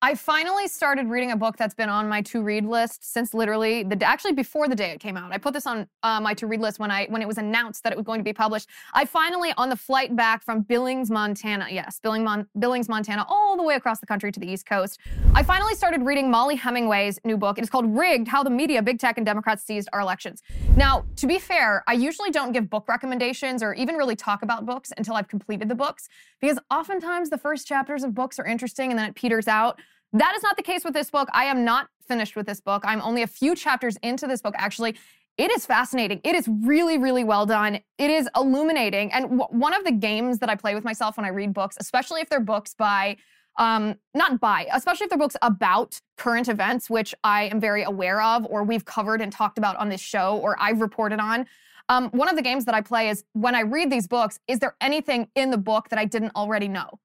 I finally started reading a book that's been on my to read list since literally the actually before the day it came out. I put this on uh, my to read list when I when it was announced that it was going to be published. I finally on the flight back from Billings, Montana, yes, Billings, Mon- Billings, Montana, all the way across the country to the East Coast. I finally started reading Mollie Hemingway's new book. It is called Rigged: How the Media, Big Tech, and Democrats Seized Our Elections. Now, to be fair, I usually don't give book recommendations or even really talk about books until I've completed the books because oftentimes the first chapters of books are interesting and then it peters out. That is not the case with this book. I am not finished with this book. I'm only a few chapters into this book, actually. It is fascinating. It is really, really well done. It is illuminating. And w- one of the games that I play with myself when I read books, especially if they're books by, um, not by, especially if they're books about current events, which I am very aware of, or we've covered and talked about on this show, or I've reported on. Um, one of the games that I play is when I read these books, is there anything in the book that I didn't already know?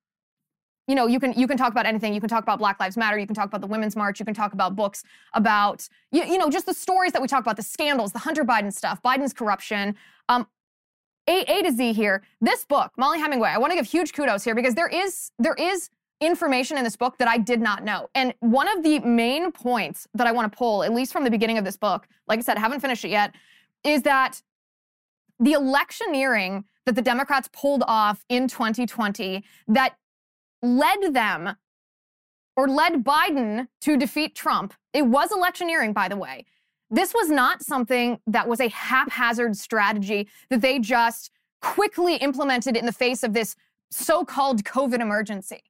You know you can you can talk about anything. You can talk about black lives matter. You can talk about the women's march. You can talk about books about you, you know just the stories that we talk about the scandals the hunter biden stuff biden's corruption. Um a, a to z here this book mollie hemingway i want to give huge kudos here because there is there is information in this book that i did not know. And one of the main points that i want to pull at least from the beginning of this book like i said I haven't finished it yet is that the electioneering that the democrats pulled off in 2020 that led them or led Biden to defeat Trump. It was electioneering, by the way. This was not something that was a haphazard strategy that they just quickly implemented in the face of this so called COVID emergency.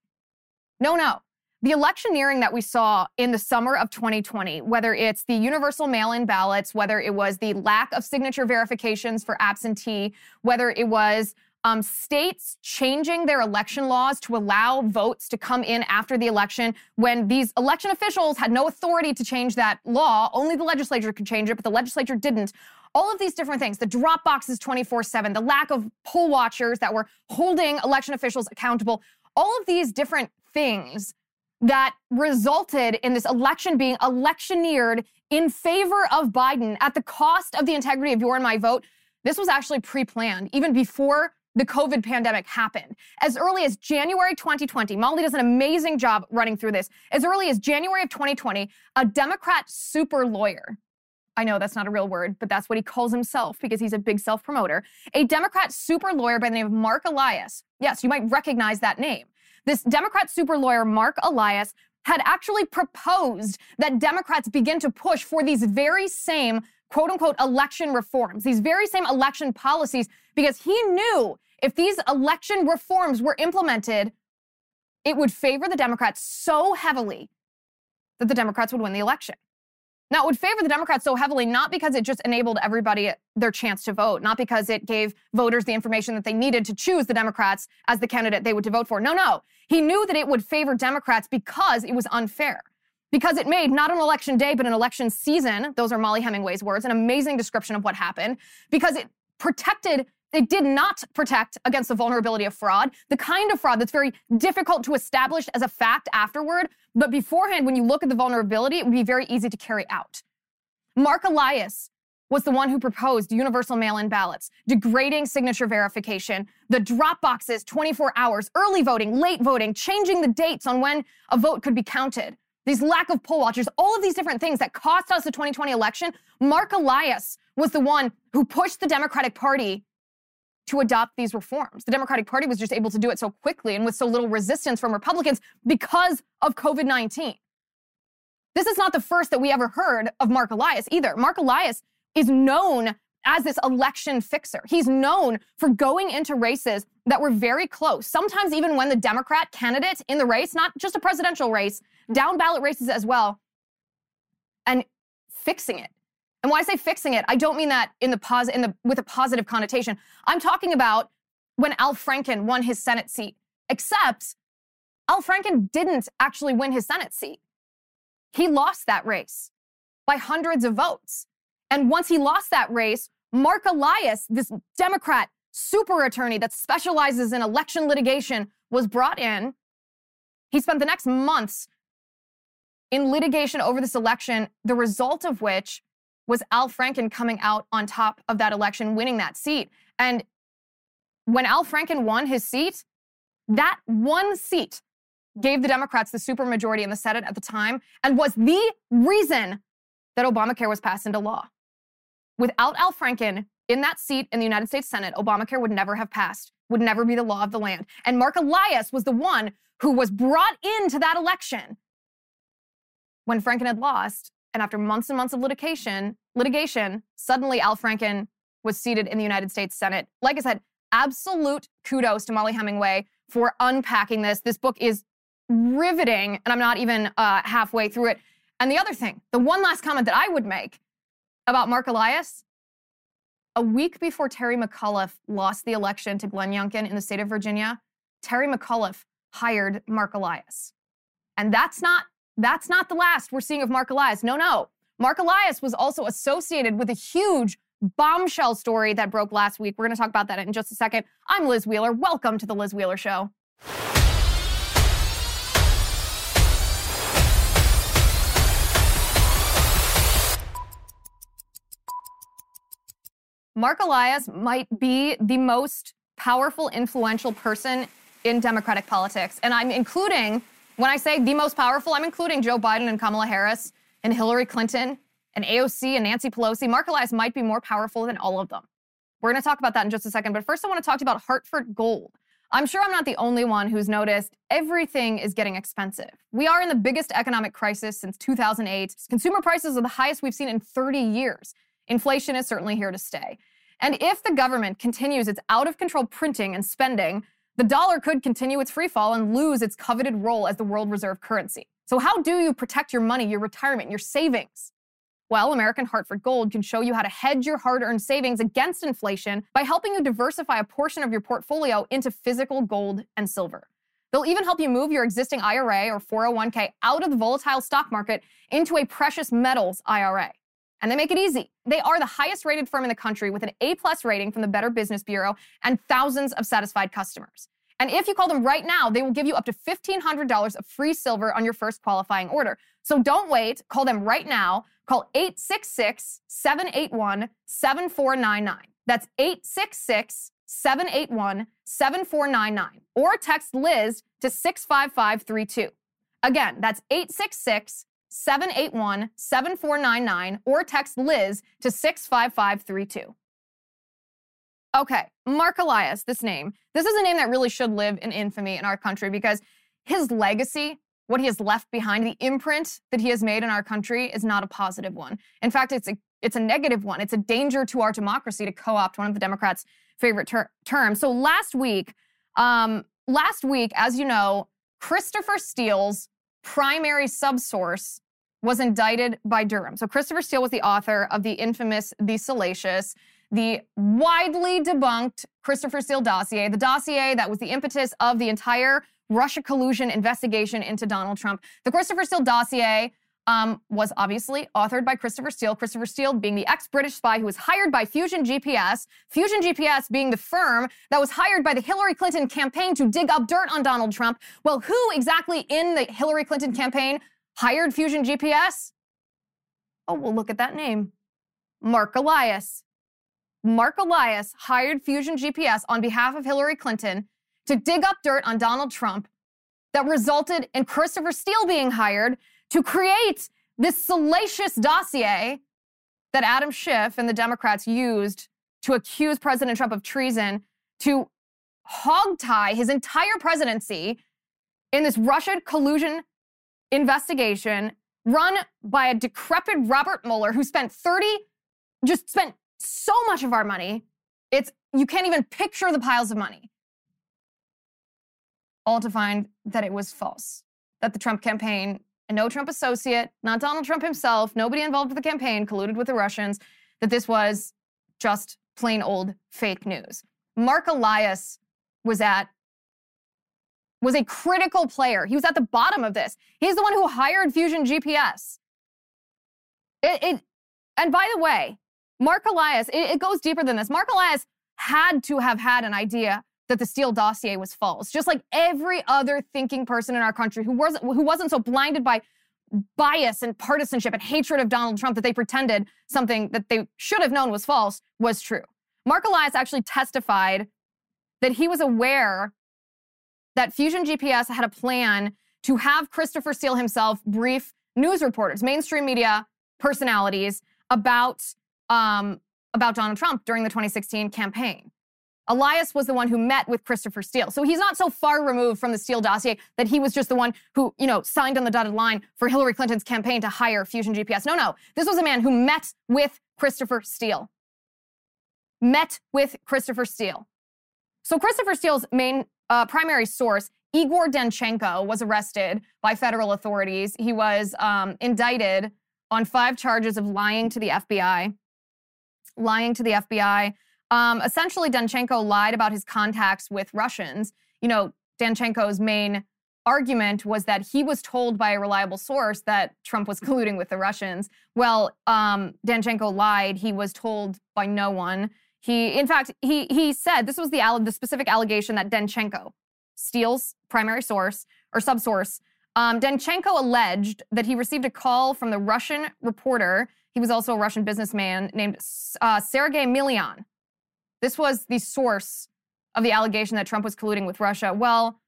No, no. The electioneering that we saw in the summer of 2020, whether it's the universal mail in ballots, whether it was the lack of signature verifications for absentee, whether it was um, states changing their election laws to allow votes to come in after the election when these election officials had no authority to change that law. Only the legislature could change it, but the legislature didn't. All of these different things, the drop boxes 24 7, the lack of poll watchers that were holding election officials accountable, all of these different things that resulted in this election being electioneered in favor of Biden at the cost of the integrity of your and my vote. This was actually pre planned. Even before the COVID pandemic happened. As early as January 2020, Mollie does an amazing job running through this. As early as January of 2020, a Democrat super lawyer, I know that's not a real word, but that's what he calls himself because he's a big self promoter. A Democrat super lawyer by the name of Marc Elias. Yes, you might recognize that name. This Democrat super lawyer, Marc Elias, had actually proposed that Democrats begin to push for these very same quote unquote election reforms, these very same election policies, because he knew if these election reforms were implemented, it would favor the Democrats so heavily that the Democrats would win the election. Now, it would favor the Democrats so heavily, not because it just enabled everybody their chance to vote, not because it gave voters the information that they needed to choose the Democrats as the candidate they would to vote for. No, no. He knew that it would favor Democrats because it was unfair. Because it made not an election day, but an election season. Those are Mollie Hemingway's words, an amazing description of what happened. Because it protected it did not protect against the vulnerability of fraud, the kind of fraud that's very difficult to establish as a fact afterward. But beforehand, when you look at the vulnerability, it would be very easy to carry out. Marc Elias was the one who proposed universal mail in ballots, degrading signature verification, the drop boxes 24 hours, early voting, late voting, changing the dates on when a vote could be counted. These lack of poll watchers, all of these different things that cost us the 2020 election. Marc Elias was the one who pushed the Democratic Party to adopt these reforms. The Democratic Party was just able to do it so quickly and with so little resistance from Republicans because of COVID 19. This is not the first that we ever heard of Marc Elias either. Marc Elias is known as this election fixer. He's known for going into races that were very close, sometimes even when the Democrat candidate in the race, not just a presidential race, down ballot races as well, and fixing it. And when I say fixing it, I don't mean that in the pos- in the with a positive connotation. I'm talking about when Al Franken won his Senate seat. Except Al Franken didn't actually win his Senate seat. He lost that race by hundreds of votes. And once he lost that race, Marc Elias, this Democrat super attorney that specializes in election litigation, was brought in. He spent the next months in litigation over this election, the result of which was Al Franken coming out on top of that election, winning that seat. And when Al Franken won his seat, that one seat gave the Democrats the supermajority in the Senate at the time and was the reason that Obamacare was passed into law. Without Al Franken in that seat in the United States Senate, Obamacare would never have passed, would never be the law of the land. And Marc Elias was the one who was brought into that election when Franken had lost. And after months and months of litigation, litigation, suddenly Al Franken was seated in the United States Senate. Like I said, absolute kudos to Mollie Hemingway for unpacking this. This book is riveting, and I'm not even uh, halfway through it. And the other thing, the one last comment that I would make about Marc Elias, a week before Terry McAuliffe lost the election to Glenn Youngkin in the state of Virginia, Terry McAuliffe hired Marc Elias. And that's not that's not the last we're seeing of Marc Elias. No, no. Marc Elias was also associated with a huge bombshell story that broke last week. We're going to talk about that in just a second. I'm Liz Wheeler. Welcome to the Liz Wheeler Show. Marc Elias might be the most powerful, influential person in Democratic politics. And I'm including, when I say the most powerful, I'm including Joe Biden and Kamala Harris and Hillary Clinton and AOC and Nancy Pelosi. Marc Elias might be more powerful than all of them. We're going to talk about that in just a second. But first, I want to talk to you about Hartford Gold. I'm sure I'm not the only one who's noticed everything is getting expensive. We are in the biggest economic crisis since 2008. Consumer prices are the highest we've seen in 30 years. Inflation is certainly here to stay. And if the government continues its out of control printing and spending, the dollar could continue its free fall and lose its coveted role as the world reserve currency. So, how do you protect your money, your retirement, your savings? Well, American Hartford Gold can show you how to hedge your hard earned savings against inflation by helping you diversify a portion of your portfolio into physical gold and silver. They'll even help you move your existing IRA or 401k out of the volatile stock market into a precious metals IRA. And they make it easy. They are the highest rated firm in the country with an A plus rating from the Better Business Bureau and thousands of satisfied customers. And if you call them right now, they will give you up to $1,500 of free silver on your first qualifying order. So don't wait. Call them right now. Call 866 781 7499. That's 866 781 7499. Or text Liz to 65532. Again, that's 866 781 7499 or text Liz to 65532. Okay, Marc Elias, this name. This is a name that really should live in infamy in our country because his legacy, what he has left behind, the imprint that he has made in our country is not a positive one. In fact, it's a it's a negative one. It's a danger to our democracy to co-opt one of the Democrats' favorite ter- terms. So last week, um, last week, as you know, Christopher Steele's primary subsource was indicted by Durham. So Christopher Steele was the author of the infamous The Salacious the widely debunked Christopher Steele dossier, the dossier that was the impetus of the entire Russia collusion investigation into Donald Trump. The Christopher Steele dossier um, was obviously authored by Christopher Steele. Christopher Steele being the ex-British spy who was hired by Fusion GPS. Fusion GPS being the firm that was hired by the Hillary Clinton campaign to dig up dirt on Donald Trump. Well, who exactly in the Hillary Clinton campaign hired Fusion GPS? Oh, we'll look at that name. Marc Elias. Marc Elias hired Fusion GPS on behalf of Hillary Clinton to dig up dirt on Donald Trump that resulted in Christopher Steele being hired to create this salacious dossier that Adam Schiff and the Democrats used to accuse President Trump of treason to hogtie his entire presidency in this Russian collusion investigation run by a decrepit Robert Mueller who spent 30 just spent so much of our money. It's you can't even picture the piles of money. All to find that it was false. That the Trump campaign, and no Trump associate, not Donald Trump himself, nobody involved with the campaign colluded with the Russians, that this was just plain old fake news. Marc Elias was at was a critical player. He was at the bottom of this. He's the one who hired Fusion GPS. It, it and by the way, Marc Elias, it, it goes deeper than this. Marc Elias had to have had an idea that the Steele dossier was false, just like every other thinking person in our country who wasn't who wasn't so blinded by bias and partisanship and hatred of Donald Trump that they pretended something that they should have known was false was true. Marc Elias actually testified that he was aware that Fusion GPS had a plan to have Christopher Steele himself brief news reporters, mainstream media personalities about um, about Donald Trump during the 2016 campaign. Elias was the one who met with Christopher Steele. So he's not so far removed from the Steele dossier that he was just the one who, you know, signed on the dotted line for Hillary Clinton's campaign to hire Fusion GPS. No, no. This was a man who met with Christopher Steele. Met with Christopher Steele. So Christopher Steele's main uh, primary source, Igor Danchenko, was arrested by federal authorities. He was um, indicted on five charges of lying to the FBI. Lying to the FBI um, essentially, Danchenko lied about his contacts with Russians. You know, Danchenko's main argument was that he was told by a reliable source that Trump was colluding with the Russians. Well, um, Danchenko lied. He was told by no one. He, in fact, he he said this was the the specific allegation that Danchenko, Steele's primary source or subsource, um, Danchenko alleged that he received a call from the Russian reporter. He was also a Russian businessman named uh, Sergei Millian. This was the source of the allegation that Trump was colluding with Russia. Well,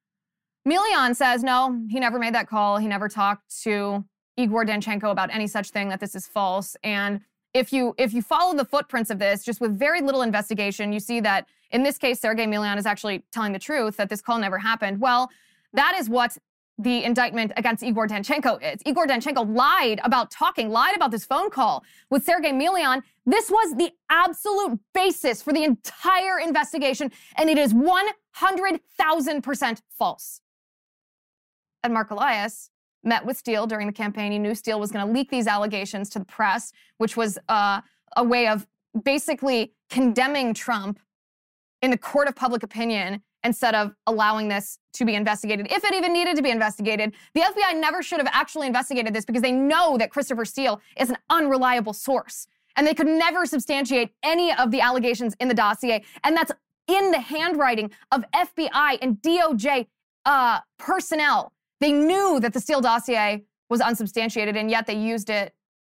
Millian says no, he never made that call. He never talked to Igor Danchenko about any such thing, that this is false. And if you if you follow the footprints of this, just with very little investigation, you see that in this case, Sergei Millian is actually telling the truth that this call never happened. Well, that is what the indictment against Igor Danchenko is. Igor Danchenko lied about talking, lied about this phone call with Sergei Millian. This was the absolute basis for the entire investigation, and it is 100,000% false. And Marc Elias met with Steele during the campaign. He knew Steele was going to leak these allegations to the press, which was uh, a way of basically condemning Trump in the court of public opinion instead of allowing this to be investigated, if it even needed to be investigated. The FBI never should have actually investigated this because they know that Christopher Steele is an unreliable source. And they could never substantiate any of the allegations in the dossier. And that's in the handwriting of FBI and DOJ uh, personnel. They knew that the Steele dossier was unsubstantiated, and yet they used it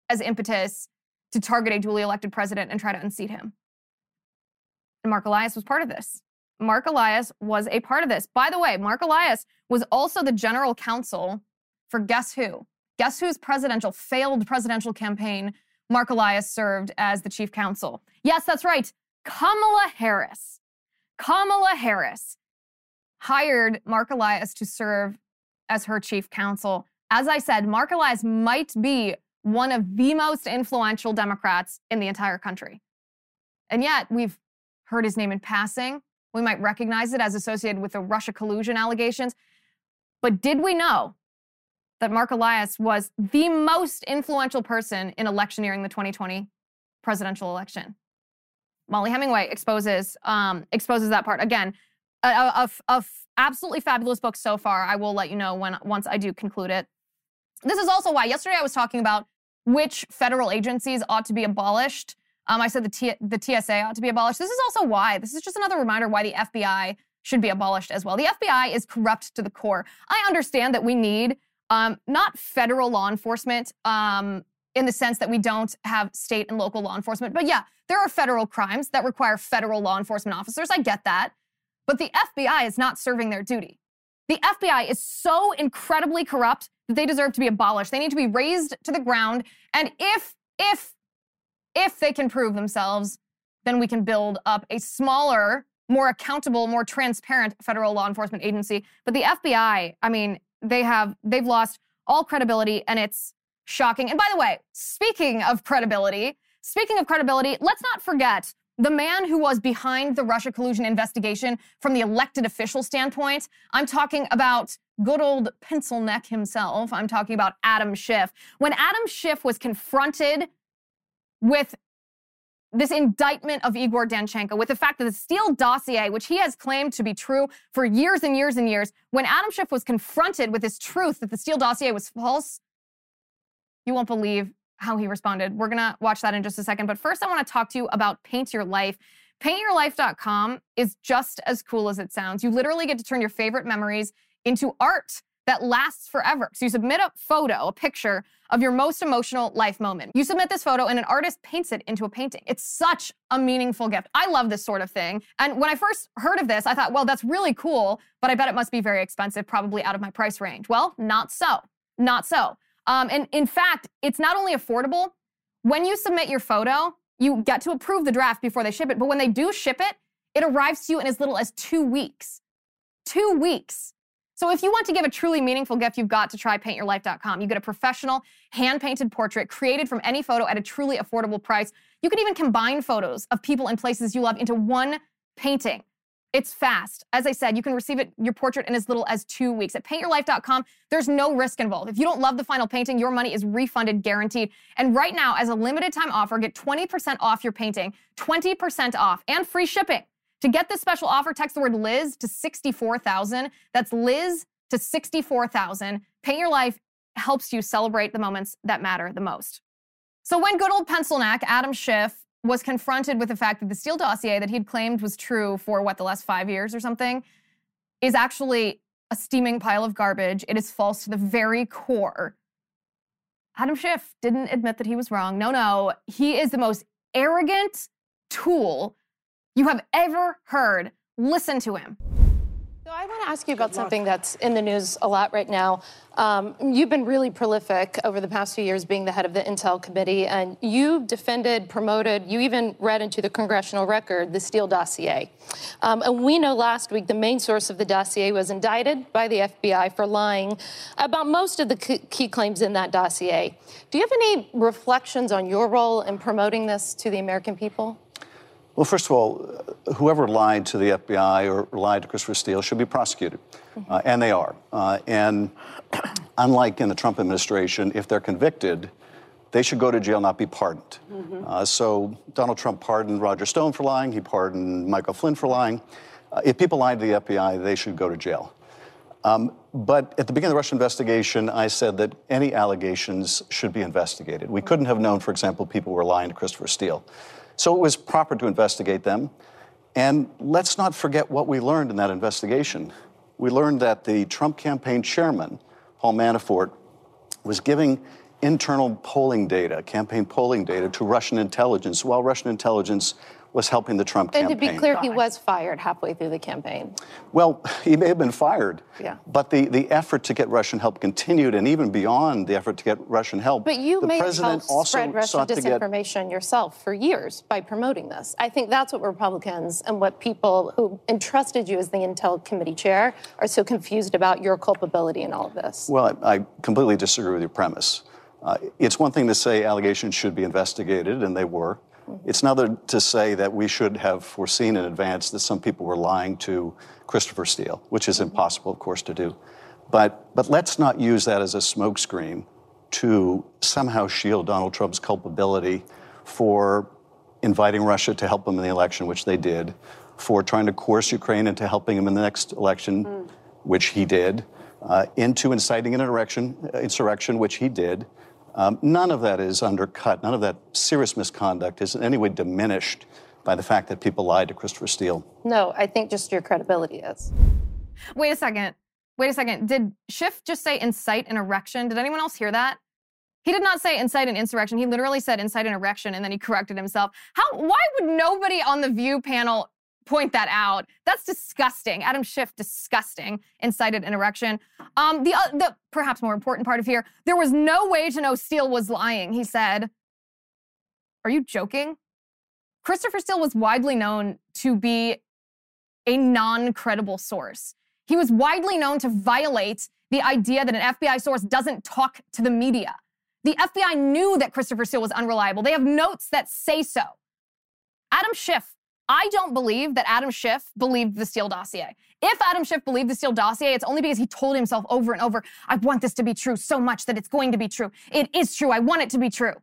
as impetus to target a duly elected president and try to unseat him. And Marc Elias was part of this. Marc Elias was a part of this. By the way, Marc Elias was also the general counsel for guess who? Guess whose presidential, failed presidential campaign Marc Elias served as the chief counsel? Yes, that's right. Kamala Harris. Kamala Harris hired Marc Elias to serve as her chief counsel. As I said, Mark Elias might be one of the most influential Democrats in the entire country. And yet, we've heard his name in passing. We might recognize it as associated with the Russia collusion allegations. But did we know that Marc Elias was the most influential person in electioneering the 2020 presidential election? Mollie Hemingway exposes um, exposes that part again. A, a, a, absolutely fabulous book so far. I will let you know when once I do conclude it. This is also why yesterday I was talking about which federal agencies ought to be abolished um, I said the, T- the TSA ought to be abolished. This is also why, this is just another reminder why the FBI should be abolished as well. The FBI is corrupt to the core. I understand that we need um, not federal law enforcement um, in the sense that we don't have state and local law enforcement, but yeah, there are federal crimes that require federal law enforcement officers. I get that. But the FBI is not serving their duty. The FBI is so incredibly corrupt that they deserve to be abolished. They need to be razed to the ground. And if, if if they can prove themselves, then we can build up a smaller, more accountable, more transparent federal law enforcement agency. But the FBI, I mean, they have they've lost all credibility and it's shocking. And by the way, speaking of credibility, speaking of credibility, let's not forget the man who was behind the Russia collusion investigation from the elected official standpoint. I'm talking about good old pencil neck himself. I'm talking about Adam Schiff. When Adam Schiff was confronted with this indictment of Igor Danchenko, with the fact that the Steele dossier, which he has claimed to be true for years and years and years, when Adam Schiff was confronted with this truth that the Steele dossier was false, you won't believe how he responded. We're going to watch that in just a second. But first, I want to talk to you about Paint Your Life. PaintYourLife.com is just as cool as it sounds. You literally get to turn your favorite memories into art. That lasts forever. So you submit a photo, a picture of your most emotional life moment. You submit this photo and an artist paints it into a painting. It's such a meaningful gift. I love this sort of thing. And when I first heard of this, I thought, well, that's really cool, but I bet it must be very expensive, probably out of my price range. Well, not so. Not so. Um, and in fact, it's not only affordable, when you submit your photo, you get to approve the draft before they ship it. But when they do ship it, it arrives to you in as little as two weeks. Two weeks. So if you want to give a truly meaningful gift, you've got to try paintyourlife.com. You get a professional hand-painted portrait created from any photo at a truly affordable price. You can even combine photos of people and places you love into one painting. It's fast. As I said, you can receive it your portrait in as little as 2 weeks. At paintyourlife.com, there's no risk involved. If you don't love the final painting, your money is refunded guaranteed. And right now, as a limited time offer, get 20% off your painting, 20% off and free shipping. To get this special offer, text the word Liz to 64,000. That's Liz to 64,000. Paint Your Life helps you celebrate the moments that matter the most. So when good old pencil neck Adam Schiff was confronted with the fact that the Steele dossier that he'd claimed was true for what the last five years or something is actually a steaming pile of garbage. It is false to the very core. Adam Schiff didn't admit that he was wrong. No, no. He is the most arrogant tool you have ever heard. Listen to him. So I want to ask you about something that's in the news a lot right now. Um, you've been really prolific over the past few years being the head of the Intel Committee, and you defended, promoted, you even read into the congressional record the Steele dossier. Um, and we know last week the main source of the dossier was indicted by the FBI for lying about most of the key claims in that dossier. Do you have any reflections on your role in promoting this to the American people? Well, first of all, whoever lied to the FBI or lied to Christopher Steele should be prosecuted, mm-hmm. uh, and they are. Uh, and unlike in the Trump administration, if they're convicted, they should go to jail, not be pardoned. Mm-hmm. Uh, so Donald Trump pardoned Roger Stone for lying. He pardoned Michael Flynn for lying. Uh, if people lied to the FBI, they should go to jail. Um, but at the beginning of the Russia investigation, I said that any allegations should be investigated. We couldn't have known, for example, people were lying to Christopher Steele. So it was proper to investigate them. And let's not forget what we learned in that investigation. We learned that the Trump campaign chairman, Paul Manafort, was giving internal polling data, campaign polling data, to Russian intelligence while Russian intelligence was helping the Trump and campaign. And to be clear, he was fired halfway through the campaign. Well, he may have been fired. Yeah. But the, the effort to get Russian help continued, and even beyond the effort to get Russian help. But you the may president have also spread Russian disinformation get... yourself for years by promoting this. I think that's what Republicans and what people who entrusted you as the Intel Committee chair are so confused about your culpability in all of this. Well, I, I completely disagree with your premise. Uh, it's one thing to say allegations should be investigated, and they were. It's another to say that we should have foreseen in advance that some people were lying to Christopher Steele, which is impossible, of course, to do. But, but let's not use that as a smokescreen to somehow shield Donald Trump's culpability for inviting Russia to help him in the election, which they did, for trying to coerce Ukraine into helping him in the next election, mm. which he did, uh, into inciting an insurrection, insurrection, which he did, um, none of that is undercut. None of that serious misconduct is in any way diminished by the fact that people lied to Christopher Steele. No, I think just your credibility is. Wait a second. Wait a second. Did Schiff just say incite an erection? Did anyone else hear that? He did not say incite an insurrection. He literally said incite an erection and then he corrected himself. How why would nobody on the View panel point that out. That's disgusting. Adam Schiff, disgusting, incited an erection. Um, the, uh, the perhaps more important part of here, there was no way to know Steele was lying, he said. Are you joking? Christopher Steele was widely known to be a non credible source. He was widely known to violate the idea that an FBI source doesn't talk to the media. The FBI knew that Christopher Steele was unreliable. They have notes that say so. Adam Schiff I don't believe that Adam Schiff believed the Steele dossier. If Adam Schiff believed the Steele dossier, it's only because he told himself over and over, I want this to be true so much that it's going to be true. It is true. I want it to be true.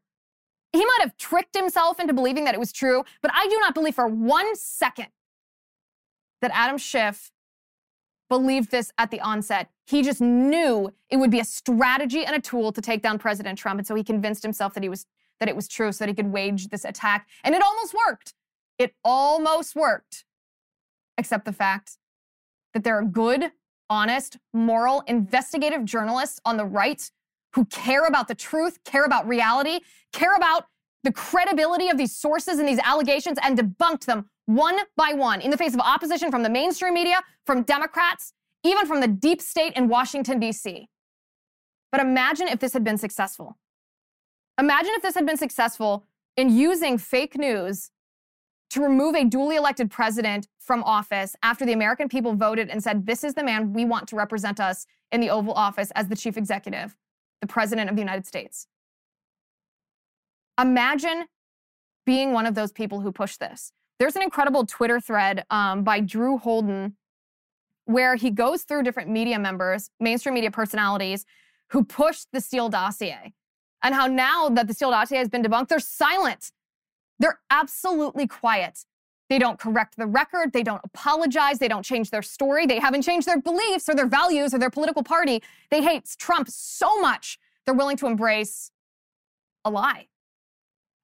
He might have tricked himself into believing that it was true, but I do not believe for one second that Adam Schiff believed this at the onset. He just knew it would be a strategy and a tool to take down President Trump. And so he convinced himself that he was that it was true so that he could wage this attack. And it almost worked. It almost worked, except the fact that there are good honest, moral, investigative journalists on the right who care about the truth, care about reality, care about the credibility of these sources and these allegations and debunked them one by one in the face of opposition from the mainstream media, from Democrats, even from the deep state in Washington, D.C. But imagine if this had been successful. Imagine if this had been successful in using fake news to remove a duly elected president from office after the American people voted and said, This is the man we want to represent us in the Oval Office as the chief executive, the president of the United States. Imagine being one of those people who push this. There's an incredible Twitter thread um, by Drew Holden where he goes through different media members, mainstream media personalities who pushed the Steele dossier and how now that the Steele dossier has been debunked, they're silent. They're absolutely quiet. They don't correct the record. They don't apologize. They don't change their story. They haven't changed their beliefs or their values or their political party. They hate Trump so much, they're willing to embrace a lie.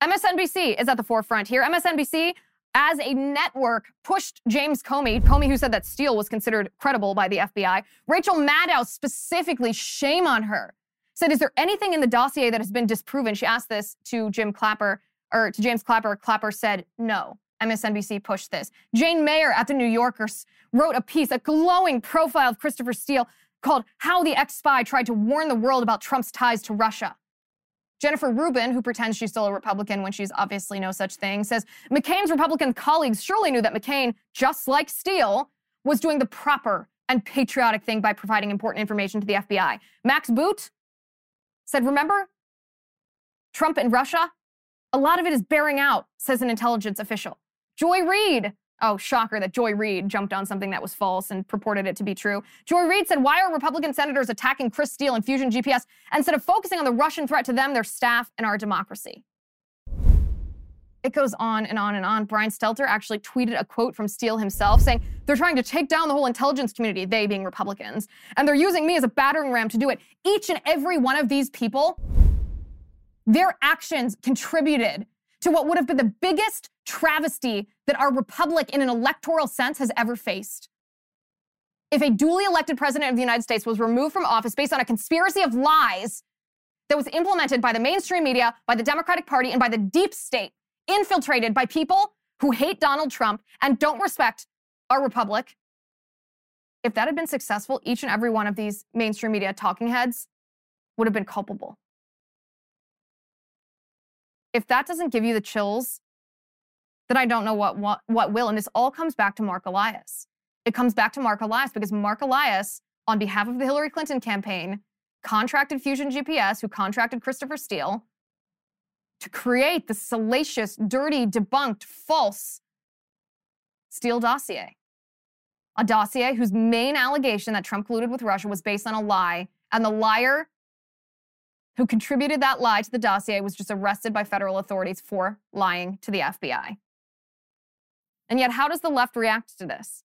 MSNBC is at the forefront here. MSNBC, as a network, pushed James Comey, Comey who said that Steele was considered credible by the FBI. Rachel Maddow specifically, shame on her, said, Is there anything in the dossier that has been disproven? She asked this to Jim Clapper, or to James Clapper. Clapper said, No. MSNBC pushed this. Jane Mayer at the New Yorker wrote a piece, a glowing profile of Christopher Steele called How the Ex Spy Tried to Warn the World About Trump's Ties to Russia. Jennifer Rubin, who pretends she's still a Republican when she's obviously no such thing, says McCain's Republican colleagues surely knew that McCain, just like Steele, was doing the proper and patriotic thing by providing important information to the FBI. Max Boot said, Remember Trump and Russia? A lot of it is bearing out, says an intelligence official. Joy Reid Oh, shocker that Joy Reid jumped on something that was false and purported it to be true. Joy Reid said, Why are Republican senators attacking Chris Steele and Fusion GPS instead of focusing on the Russian threat to them, their staff, and our democracy? It goes on and on and on. Brian Stelter actually tweeted a quote from Steele himself saying, They're trying to take down the whole intelligence community, they being Republicans, and they're using me as a battering ram to do it. Each and every one of these people, their actions contributed to what would have been the biggest travesty that our republic, in an electoral sense, has ever faced. If a duly elected president of the United States was removed from office based on a conspiracy of lies that was implemented by the mainstream media, by the Democratic Party, and by the deep state, infiltrated by people who hate Donald Trump and don't respect our republic, if that had been successful, each and every one of these mainstream media talking heads would have been culpable if that doesn't give you the chills, then I don't know what, what, what will. And this all comes back to Marc Elias. It comes back to Marc Elias because Marc Elias, on behalf of the Hillary Clinton campaign, contracted Fusion GPS, who contracted Christopher Steele, to create the salacious, dirty, debunked, false Steele dossier. A dossier whose main allegation that Trump colluded with Russia was based on a lie, and the liar who contributed that lie to the dossier was just arrested by federal authorities for lying to the FBI. And yet, how does the left react to this?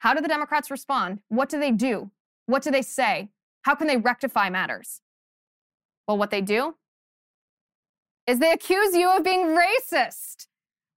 How do the Democrats respond? What do they do? What do they say? How can they rectify matters? Well, what they do is they accuse you of being racist.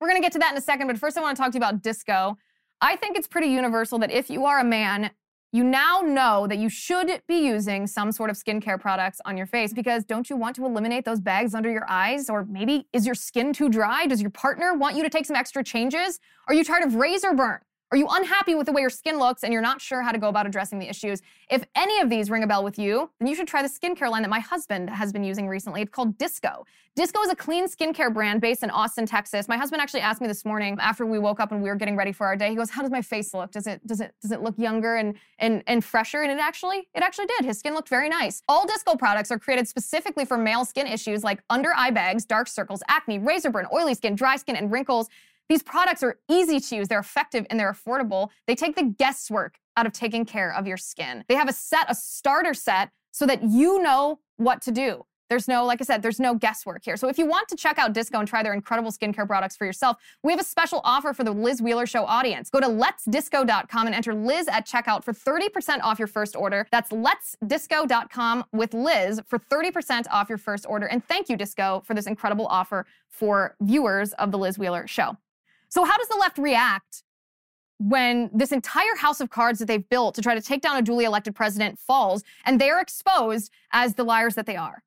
We're going to get to that in a second, but first I want to talk to you about disco. I think it's pretty universal that if you are a man you now know that you should be using some sort of skincare products on your face because don't you want to eliminate those bags under your eyes? Or maybe is your skin too dry? Does your partner want you to take some extra changes? Are you tired of razor burn? Are you unhappy with the way your skin looks and you're not sure how to go about addressing the issues? If any of these ring a bell with you, then you should try the skincare line that my husband has been using recently. It's called Disco. Disco is a clean skincare brand based in Austin, Texas. My husband actually asked me this morning after we woke up and we were getting ready for our day. He goes, "How does my face look? Does it does it does it look younger and and and fresher?" And it actually it actually did. His skin looked very nice. All Disco products are created specifically for male skin issues like under eye bags, dark circles, acne, razor burn, oily skin, dry skin, and wrinkles. These products are easy to use, they're effective, and they're affordable. They take the guesswork out of taking care of your skin. They have a set, a starter set, so that you know what to do. There's no, like I said, there's no guesswork here. So if you want to check out Disco and try their incredible skincare products for yourself, we have a special offer for the Liz Wheeler Show audience. Go to letsdisco.com and enter Liz at checkout for 30% off your first order. That's letsdisco.com with Liz for 30% off your first order. And thank you, Disco, for this incredible offer for viewers of the Liz Wheeler Show. So, how does the left react when this entire house of cards that they've built to try to take down a duly elected president falls and they're exposed as the liars that they are.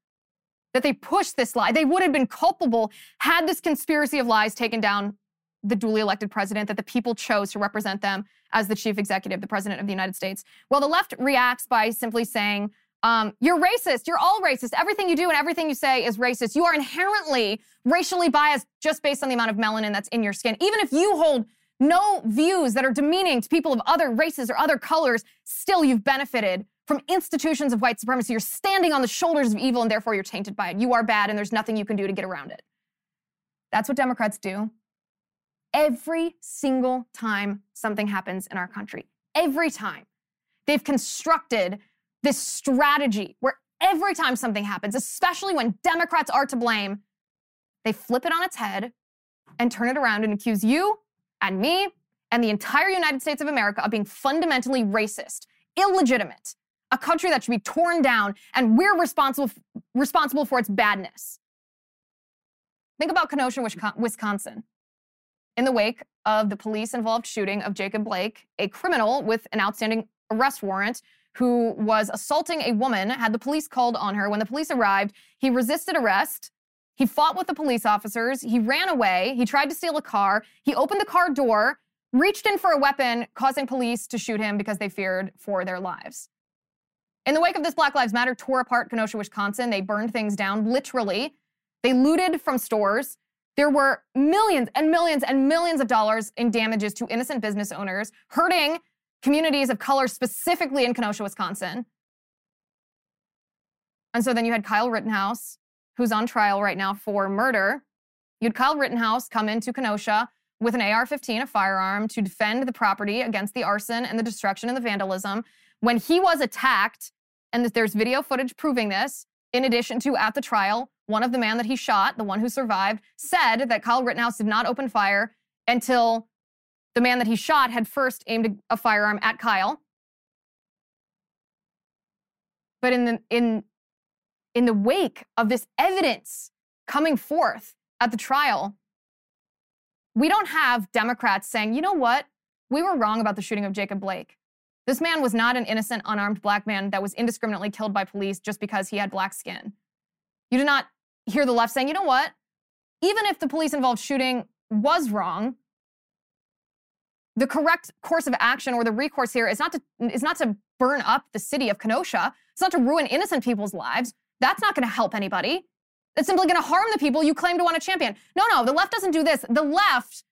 That they pushed this lie. They would have been culpable had this conspiracy of lies taken down the duly elected president that the people chose to represent them as the chief executive, the president of the United States. Well, the left reacts by simply saying, um, you're racist. You're all racist. Everything you do and everything you say is racist. You are inherently racially biased just based on the amount of melanin that's in your skin. Even if you hold no views that are demeaning to people of other races or other colors, still you've benefited from institutions of white supremacy. You're standing on the shoulders of evil and therefore you're tainted by it. You are bad and there's nothing you can do to get around it. That's what Democrats do every single time something happens in our country. Every time. They've constructed this strategy where every time something happens, especially when Democrats are to blame, they flip it on its head and turn it around and accuse you and me and the entire United States of America of being fundamentally racist, illegitimate, a country that should be torn down, and we're responsible, responsible for its badness. Think about Kenosha, Wisconsin. In the wake of the police involved shooting of Jacob Blake, a criminal with an outstanding arrest warrant who was assaulting a woman, had the police called on her. When the police arrived, he resisted arrest. He fought with the police officers. He ran away. He tried to steal a car. He opened the car door, reached in for a weapon, causing police to shoot him because they feared for their lives. In the wake of this, Black Lives Matter tore apart Kenosha, Wisconsin. They burned things down, literally. They looted from stores. There were millions and millions and millions of dollars in damages to innocent business owners, hurting communities of color, specifically in Kenosha, Wisconsin. And so then you had Kyle Rittenhouse, who's on trial right now for murder. You had Kyle Rittenhouse come into Kenosha with an AR 15, a firearm, to defend the property against the arson and the destruction and the vandalism. When he was attacked, and there's video footage proving this, in addition to at the trial, one of the man that he shot, the one who survived, said that Kyle Rittenhouse did not open fire until the man that he shot had first aimed a firearm at Kyle. But in the in in the wake of this evidence coming forth at the trial, we don't have Democrats saying, "You know what? We were wrong about the shooting of Jacob Blake. This man was not an innocent unarmed black man that was indiscriminately killed by police just because he had black skin." You do not hear the left saying, "You know what? Even if the police involved shooting was wrong, the correct course of action or the recourse here is not to is not to burn up the city of Kenosha. It's not to ruin innocent people's lives. That's not going to help anybody. It's simply going to harm the people you claim to want to champion. No, no, the left doesn't do this. The left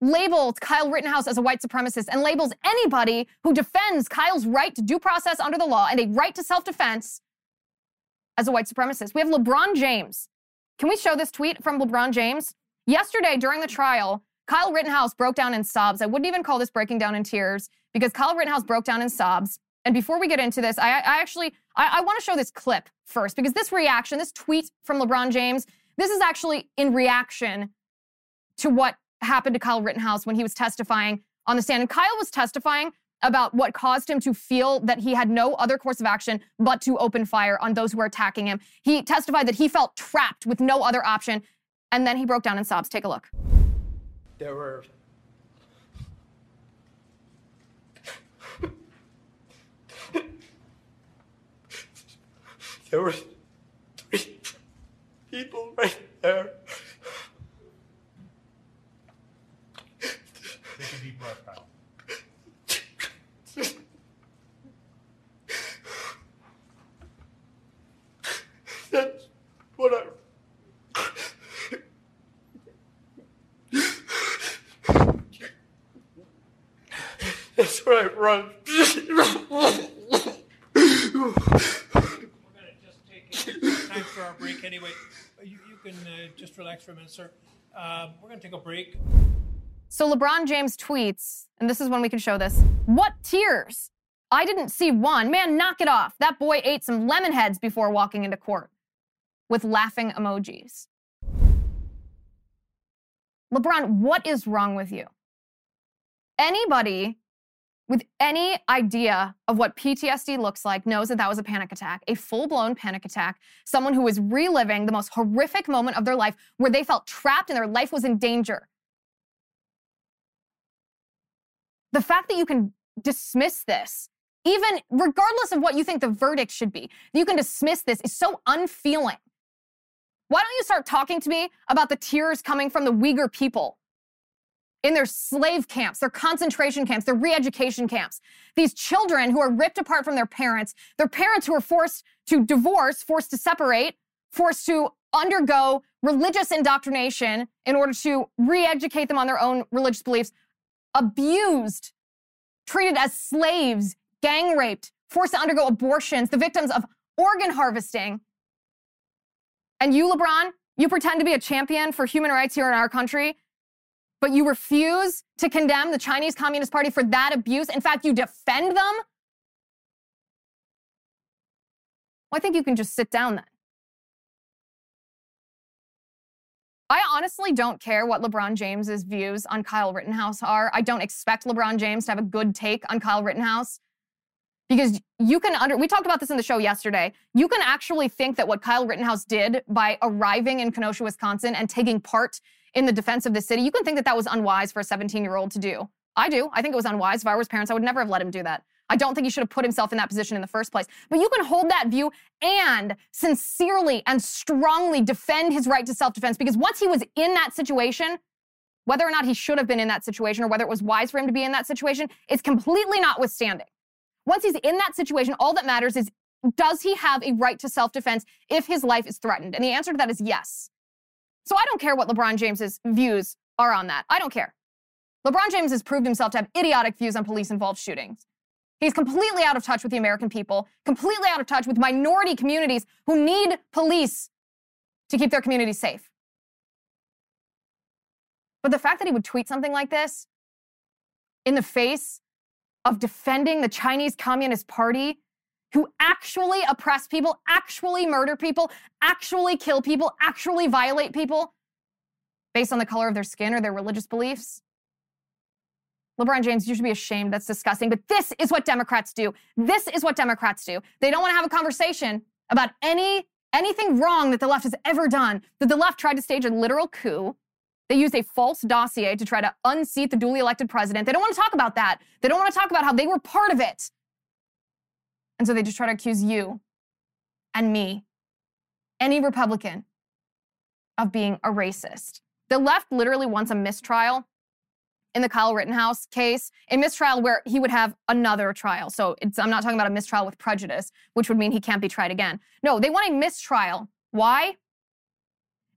labels Kyle Rittenhouse as a white supremacist and labels anybody who defends Kyle's right to due process under the law and a right to self-defense as a white supremacist. We have LeBron James. Can we show this tweet from LeBron James? Yesterday during the trial, Kyle Rittenhouse broke down in sobs. I wouldn't even call this breaking down in tears because Kyle Rittenhouse broke down in sobs. And before we get into this, I, I actually I, I want to show this clip first because this reaction, this tweet from LeBron James, this is actually in reaction to what happened to Kyle Rittenhouse when he was testifying on the stand. And Kyle was testifying about what caused him to feel that he had no other course of action but to open fire on those who were attacking him. He testified that he felt trapped with no other option. And then he broke down in sobs. Take a look there were there were three people right there. Take a deep breath, Kyle. That's what I Right, run. We're gonna just take time for our break anyway. You, you can uh, just relax for a minute, sir. Uh, we're gonna take a break. So LeBron James tweets, and this is when we can show this. What tears? I didn't see one. Man, knock it off. That boy ate some lemon heads before walking into court with laughing emojis. LeBron, what is wrong with you? Anybody with any idea of what PTSD looks like knows that that was a panic attack, a full blown panic attack. Someone who was reliving the most horrific moment of their life where they felt trapped and their life was in danger. the fact that you can dismiss this, even regardless of what you think the verdict should be, you can dismiss this is so unfeeling. Why don't you start talking to me about the tears coming from the Uyghur people in their slave camps, their concentration camps, their re education camps? These children who are ripped apart from their parents, their parents who are forced to divorce, forced to separate, forced to undergo religious indoctrination in order to re educate them on their own religious beliefs, abused, treated as slaves, gang raped, forced to undergo abortions, the victims of organ harvesting. And you, LeBron, you pretend to be a champion for human rights here in our country, but you refuse to condemn the Chinese Communist Party for that abuse. In fact, you defend them. Well, I think you can just sit down then. I honestly don't care what LeBron James's views on Kyle Rittenhouse are. I don't expect LeBron James to have a good take on Kyle Rittenhouse because you can under we talked about this in the show yesterday. You can actually think that what Kyle Rittenhouse did by arriving in Kenosha, Wisconsin and taking part in the defense of the city, you can think that that was unwise for a 17-year-old to do. I do. I think it was unwise. If I was parents, I would never have let him do that. I don't think he should have put himself in that position in the first place. But you can hold that view and sincerely and strongly defend his right to self defense because once he was in that situation, whether or not he should have been in that situation or whether it was wise for him to be in that situation is completely notwithstanding. Once he's in that situation, all that matters is does he have a right to self defense if his life is threatened? And the answer to that is yes. So I don't care what LeBron James's views are on that. I don't care. LeBron James has proved himself to have idiotic views on police involved shootings. He's completely out of touch with the American people, completely out of touch with minority communities who need police to keep their communities safe. But the fact that he would tweet something like this in the face of defending the Chinese Communist Party, who actually oppress people, actually murder people, actually kill people, actually violate people based on the color of their skin or their religious beliefs. LeBron James, you should be ashamed. That's disgusting. But this is what Democrats do. This is what Democrats do. They don't want to have a conversation about any anything wrong that the left has ever done. That the left tried to stage a literal coup. They used a false dossier to try to unseat the duly elected president. They don't want to talk about that. They don't want to talk about how they were part of it. And so they just try to accuse you and me, any Republican, of being a racist. The left literally wants a mistrial in the Kyle Rittenhouse case, a mistrial where he would have another trial. So I'm not talking about a mistrial with prejudice, which would mean he can't be tried again. No, they want a mistrial. Why?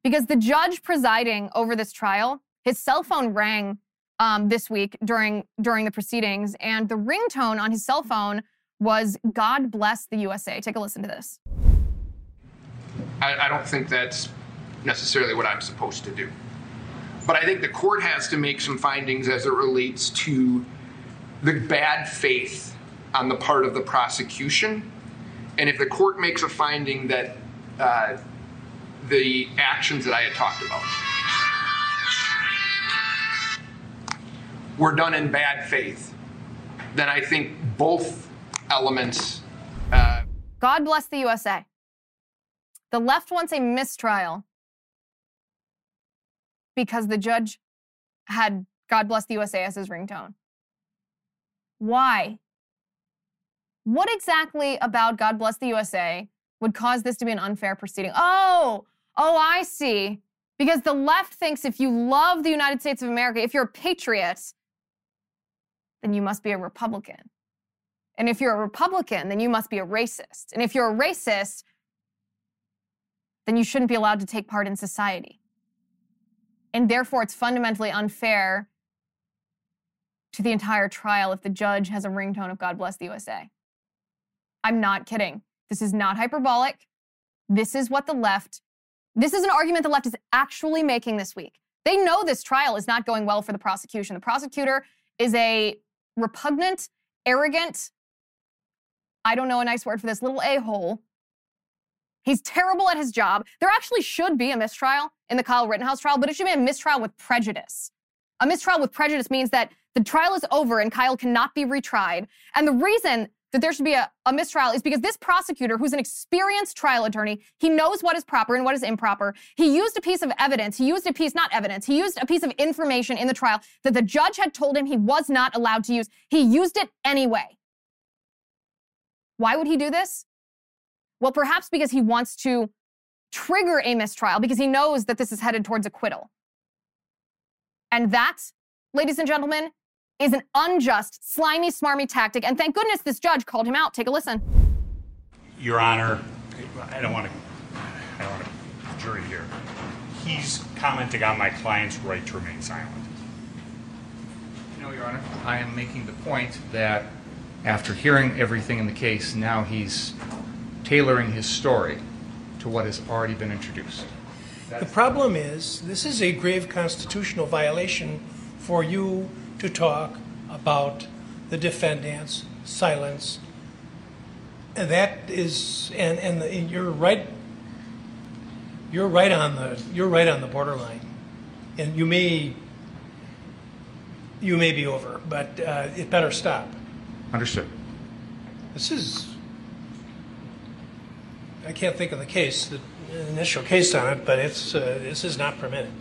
Because the judge presiding over this trial, his cell phone rang um, this week during during the proceedings, and the ringtone on his cell phone was "God bless the USA." Take a listen to this. I, I don't think that's necessarily what I'm supposed to do. But I think the court has to make some findings as it relates to the bad faith on the part of the prosecution. And if the court makes a finding that uh, the actions that I had talked about were done in bad faith, then I think both elements. Uh, God bless the USA. The left wants a mistrial because the judge had God bless the USA as his ringtone. Why? What exactly about God bless the USA would cause this to be an unfair proceeding? Oh, oh, I see. Because the left thinks if you love the United States of America, if you're a patriot, then you must be a Republican. And if you're a Republican, then you must be a racist. And if you're a racist, then you shouldn't be allowed to take part in society. And therefore, it's fundamentally unfair to the entire trial if the judge has a ringtone of God bless the USA. I'm not kidding. This is not hyperbolic. This is what the left, this is an argument the left is actually making this week. They know this trial is not going well for the prosecution. The prosecutor is a repugnant, arrogant, I don't know a nice word for this, little a hole He's terrible at his job. There actually should be a mistrial in the Kyle Rittenhouse trial, but it should be a mistrial with prejudice. A mistrial with prejudice means that the trial is over and Kyle cannot be retried. And the reason that there should be a, a mistrial is because this prosecutor, who's an experienced trial attorney, he knows what is proper and what is improper. He used a piece of evidence. He used a piece, not evidence, he used a piece of information in the trial that the judge had told him he was not allowed to use. He used it anyway. Why would he do this? Well, perhaps because he wants to trigger a mistrial because he knows that this is headed towards acquittal. And that, ladies and gentlemen, is an unjust, slimy, smarmy tactic. And thank goodness this judge called him out. Take a listen. Your Honor, I don't want to, I don't want to jury here. He's commenting on my client's right to remain silent. No, Your Honor. I am making the point that after hearing everything in the case, now he's tailoring his story to what has already been introduced. The problem is, this is a grave constitutional violation for you to talk about the defendant's silence. And that is, and, and the, you're right, you're right on the, you're right on the borderline. And you may, you may be over, but uh, it better stop. Understood. This is, I can't think of the case, the initial case on it, but it's, uh, this is not permitted.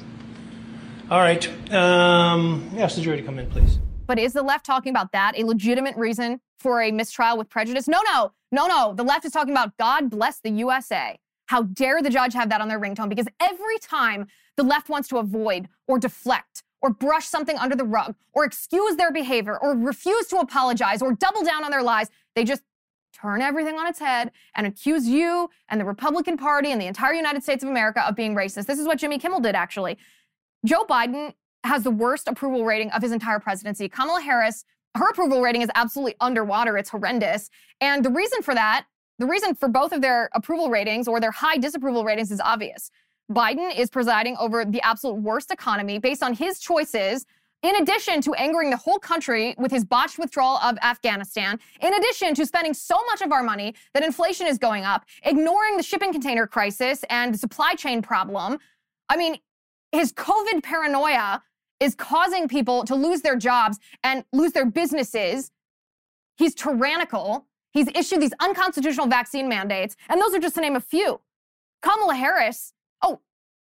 All right, um, ask the jury to come in, please. But is the left talking about that a legitimate reason for a mistrial with prejudice? No, no, no, no. The left is talking about God bless the USA. How dare the judge have that on their ringtone? Because every time the left wants to avoid or deflect or brush something under the rug or excuse their behavior or refuse to apologize or double down on their lies, they just turn everything on its head and accuse you and the Republican Party and the entire United States of America of being racist. This is what Jimmy Kimmel did, actually. Joe Biden has the worst approval rating of his entire presidency. Kamala Harris, her approval rating is absolutely underwater. It's horrendous. And the reason for that, the reason for both of their approval ratings or their high disapproval ratings is obvious. Biden is presiding over the absolute worst economy based on his choices in addition to angering the whole country with his botched withdrawal of Afghanistan, in addition to spending so much of our money that inflation is going up, ignoring the shipping container crisis and the supply chain problem. I mean, his COVID paranoia is causing people to lose their jobs and lose their businesses. He's tyrannical. He's issued these unconstitutional vaccine mandates, and those are just to name a few. Kamala Harris, oh,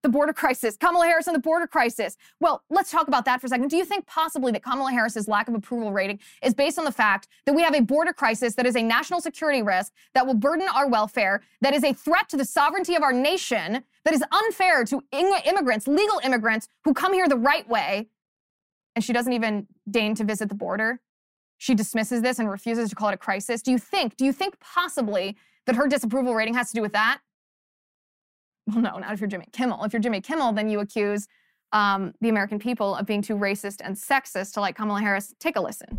the border crisis, Kamala Harris and the border crisis. Well, let's talk about that for a second. Do you think possibly that Kamala Harris's lack of approval rating is based on the fact that we have a border crisis that is a national security risk that will burden our welfare, that is a threat to the sovereignty of our nation, that is unfair to immigrants, legal immigrants who come here the right way, and she doesn't even deign to visit the border? She dismisses this and refuses to call it a crisis. Do you think, do you think possibly that her disapproval rating has to do with that? Well, no, not if you're Jimmy Kimmel. If you're Jimmy Kimmel, then you accuse um, the American people of being too racist and sexist to like Kamala Harris. Take a listen.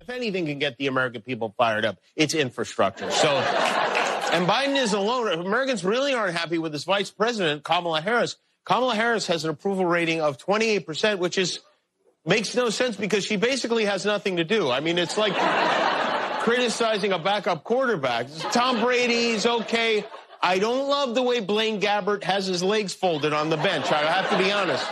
If anything can get the American people fired up, it's infrastructure. So, and Biden is alone. Americans really aren't happy with this vice president, Kamala Harris. Kamala Harris has an approval rating of 28%, which is makes no sense because she basically has nothing to do. I mean, it's like criticizing a backup quarterback. Tom Brady's okay. I don't love the way Blaine Gabbert has his legs folded on the bench. I have to be honest.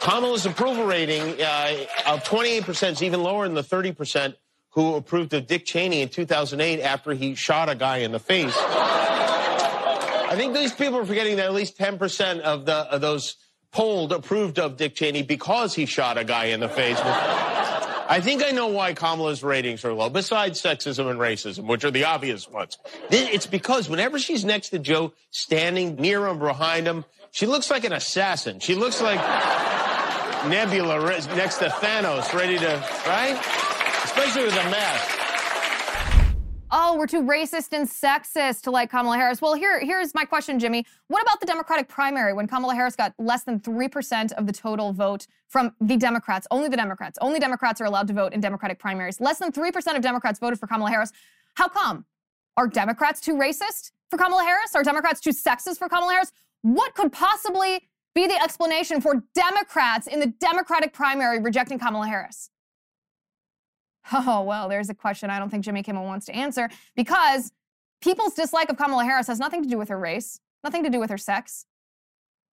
Kamala's approval rating uh, of 28% is even lower than the 30% who approved of Dick Cheney in 2008 after he shot a guy in the face. I think these people are forgetting that at least 10% of, the, of those polled approved of Dick Cheney because he shot a guy in the face. I think I know why Kamala's ratings are low, besides sexism and racism, which are the obvious ones. It's because whenever she's next to Joe, standing near him, behind him, she looks like an assassin. She looks like Nebula next to Thanos, ready to, right? Especially with a mask oh, we're too racist and sexist to like Kamala Harris. Well, here, here's my question, Jimmy. What about the Democratic primary when Kamala Harris got less than 3% of the total vote from the Democrats? Only the Democrats. Only Democrats are allowed to vote in Democratic primaries. Less than 3% of Democrats voted for Kamala Harris. How come? Are Democrats too racist for Kamala Harris? Are Democrats too sexist for Kamala Harris? What could possibly be the explanation for Democrats in the Democratic primary rejecting Kamala Harris? Oh, well, there's a question I don't think Jimmy Kimmel wants to answer because people's dislike of Kamala Harris has nothing to do with her race, nothing to do with her sex.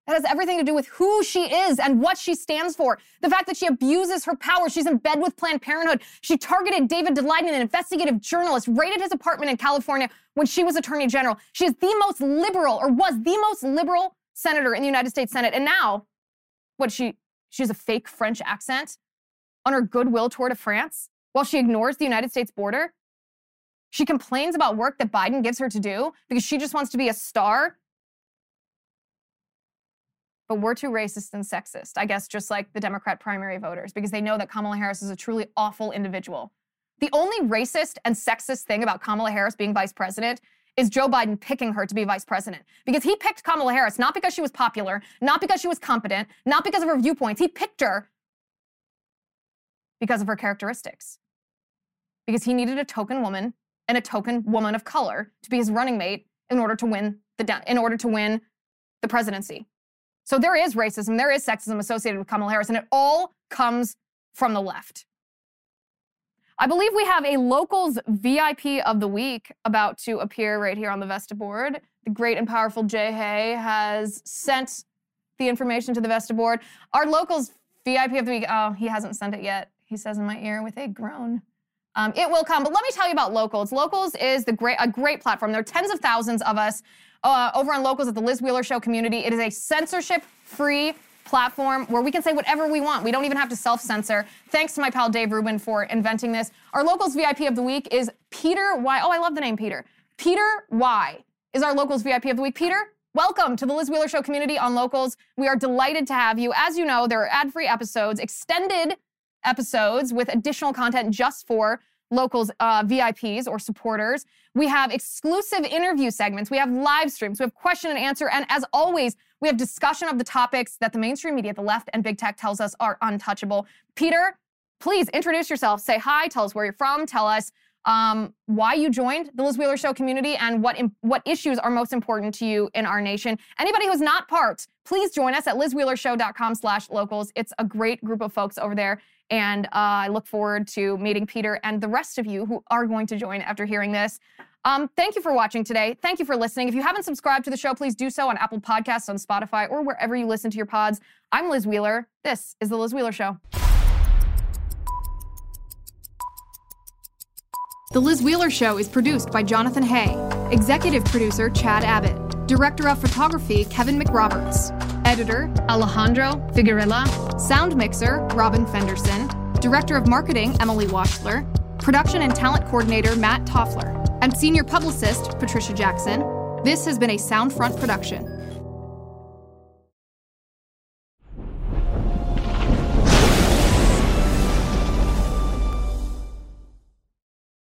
It has everything to do with who she is and what she stands for. The fact that she abuses her power. She's in bed with Planned Parenthood. She targeted David Daleiden, an investigative journalist, raided his apartment in California when she was attorney general. She is the most liberal, or was the most liberal senator in the United States Senate. And now, what she she has a fake French accent on her goodwill tour to France while she ignores the United States border. She complains about work that Biden gives her to do because she just wants to be a star but we're too racist and sexist, I guess, just like the Democrat primary voters, because they know that Kamala Harris is a truly awful individual. The only racist and sexist thing about Kamala Harris being vice president is Joe Biden picking her to be vice president. Because he picked Kamala Harris not because she was popular, not because she was competent, not because of her viewpoints. He picked her because of her characteristics. Because he needed a token woman and a token woman of color to be his running mate in order to win the in order to win the presidency. So there is racism, there is sexism associated with Kamala Harris, and it all comes from the left. I believe we have a locals VIP of the week about to appear right here on the Vesta board. The great and powerful Jay Hay has sent the information to the Vesta board. Our locals VIP of the week, oh, he hasn't sent it yet. He says in my ear with a groan. Um, it will come, but let me tell you about Locals. Locals is the great, a great platform. There are tens of thousands of us uh, over on Locals at the Liz Wheeler Show community. It is a censorship free platform where we can say whatever we want. We don't even have to self censor. Thanks to my pal Dave Rubin for inventing this. Our Locals VIP of the week is Peter Y. Oh, I love the name Peter. Peter Y is our Locals VIP of the week. Peter, welcome to the Liz Wheeler Show community on Locals. We are delighted to have you. As you know, there are ad free episodes, extended episodes with additional content just for locals uh, VIPs or supporters. We have exclusive interview segments. We have live streams. We have question and answer. And as always, we have discussion of the topics that the mainstream media, the left, and big tech tells us are untouchable. Peter, please introduce yourself. Say hi. Tell us where you're from. Tell us um, why you joined the Liz Wheeler Show community and what what issues are most important to you in our nation. Anybody who's not part, please join us at lizwheelershow.com/locals. It's a great group of folks over there, and uh, I look forward to meeting Peter and the rest of you who are going to join after hearing this. Um, thank you for watching today. Thank you for listening. If you haven't subscribed to the show, please do so on Apple Podcasts, on Spotify, or wherever you listen to your pods. I'm Liz Wheeler. This is The Liz Wheeler Show. The Liz Wheeler Show is produced by Jonathan Hay, executive producer Chad Abbott, director of photography Kevin McRoberts, editor Alejandro Figuerella, sound mixer Robin Fenderson, director of marketing Emily Washler, production and talent coordinator Matt Toffler, and senior publicist Patricia Jackson. This has been a Soundfront production.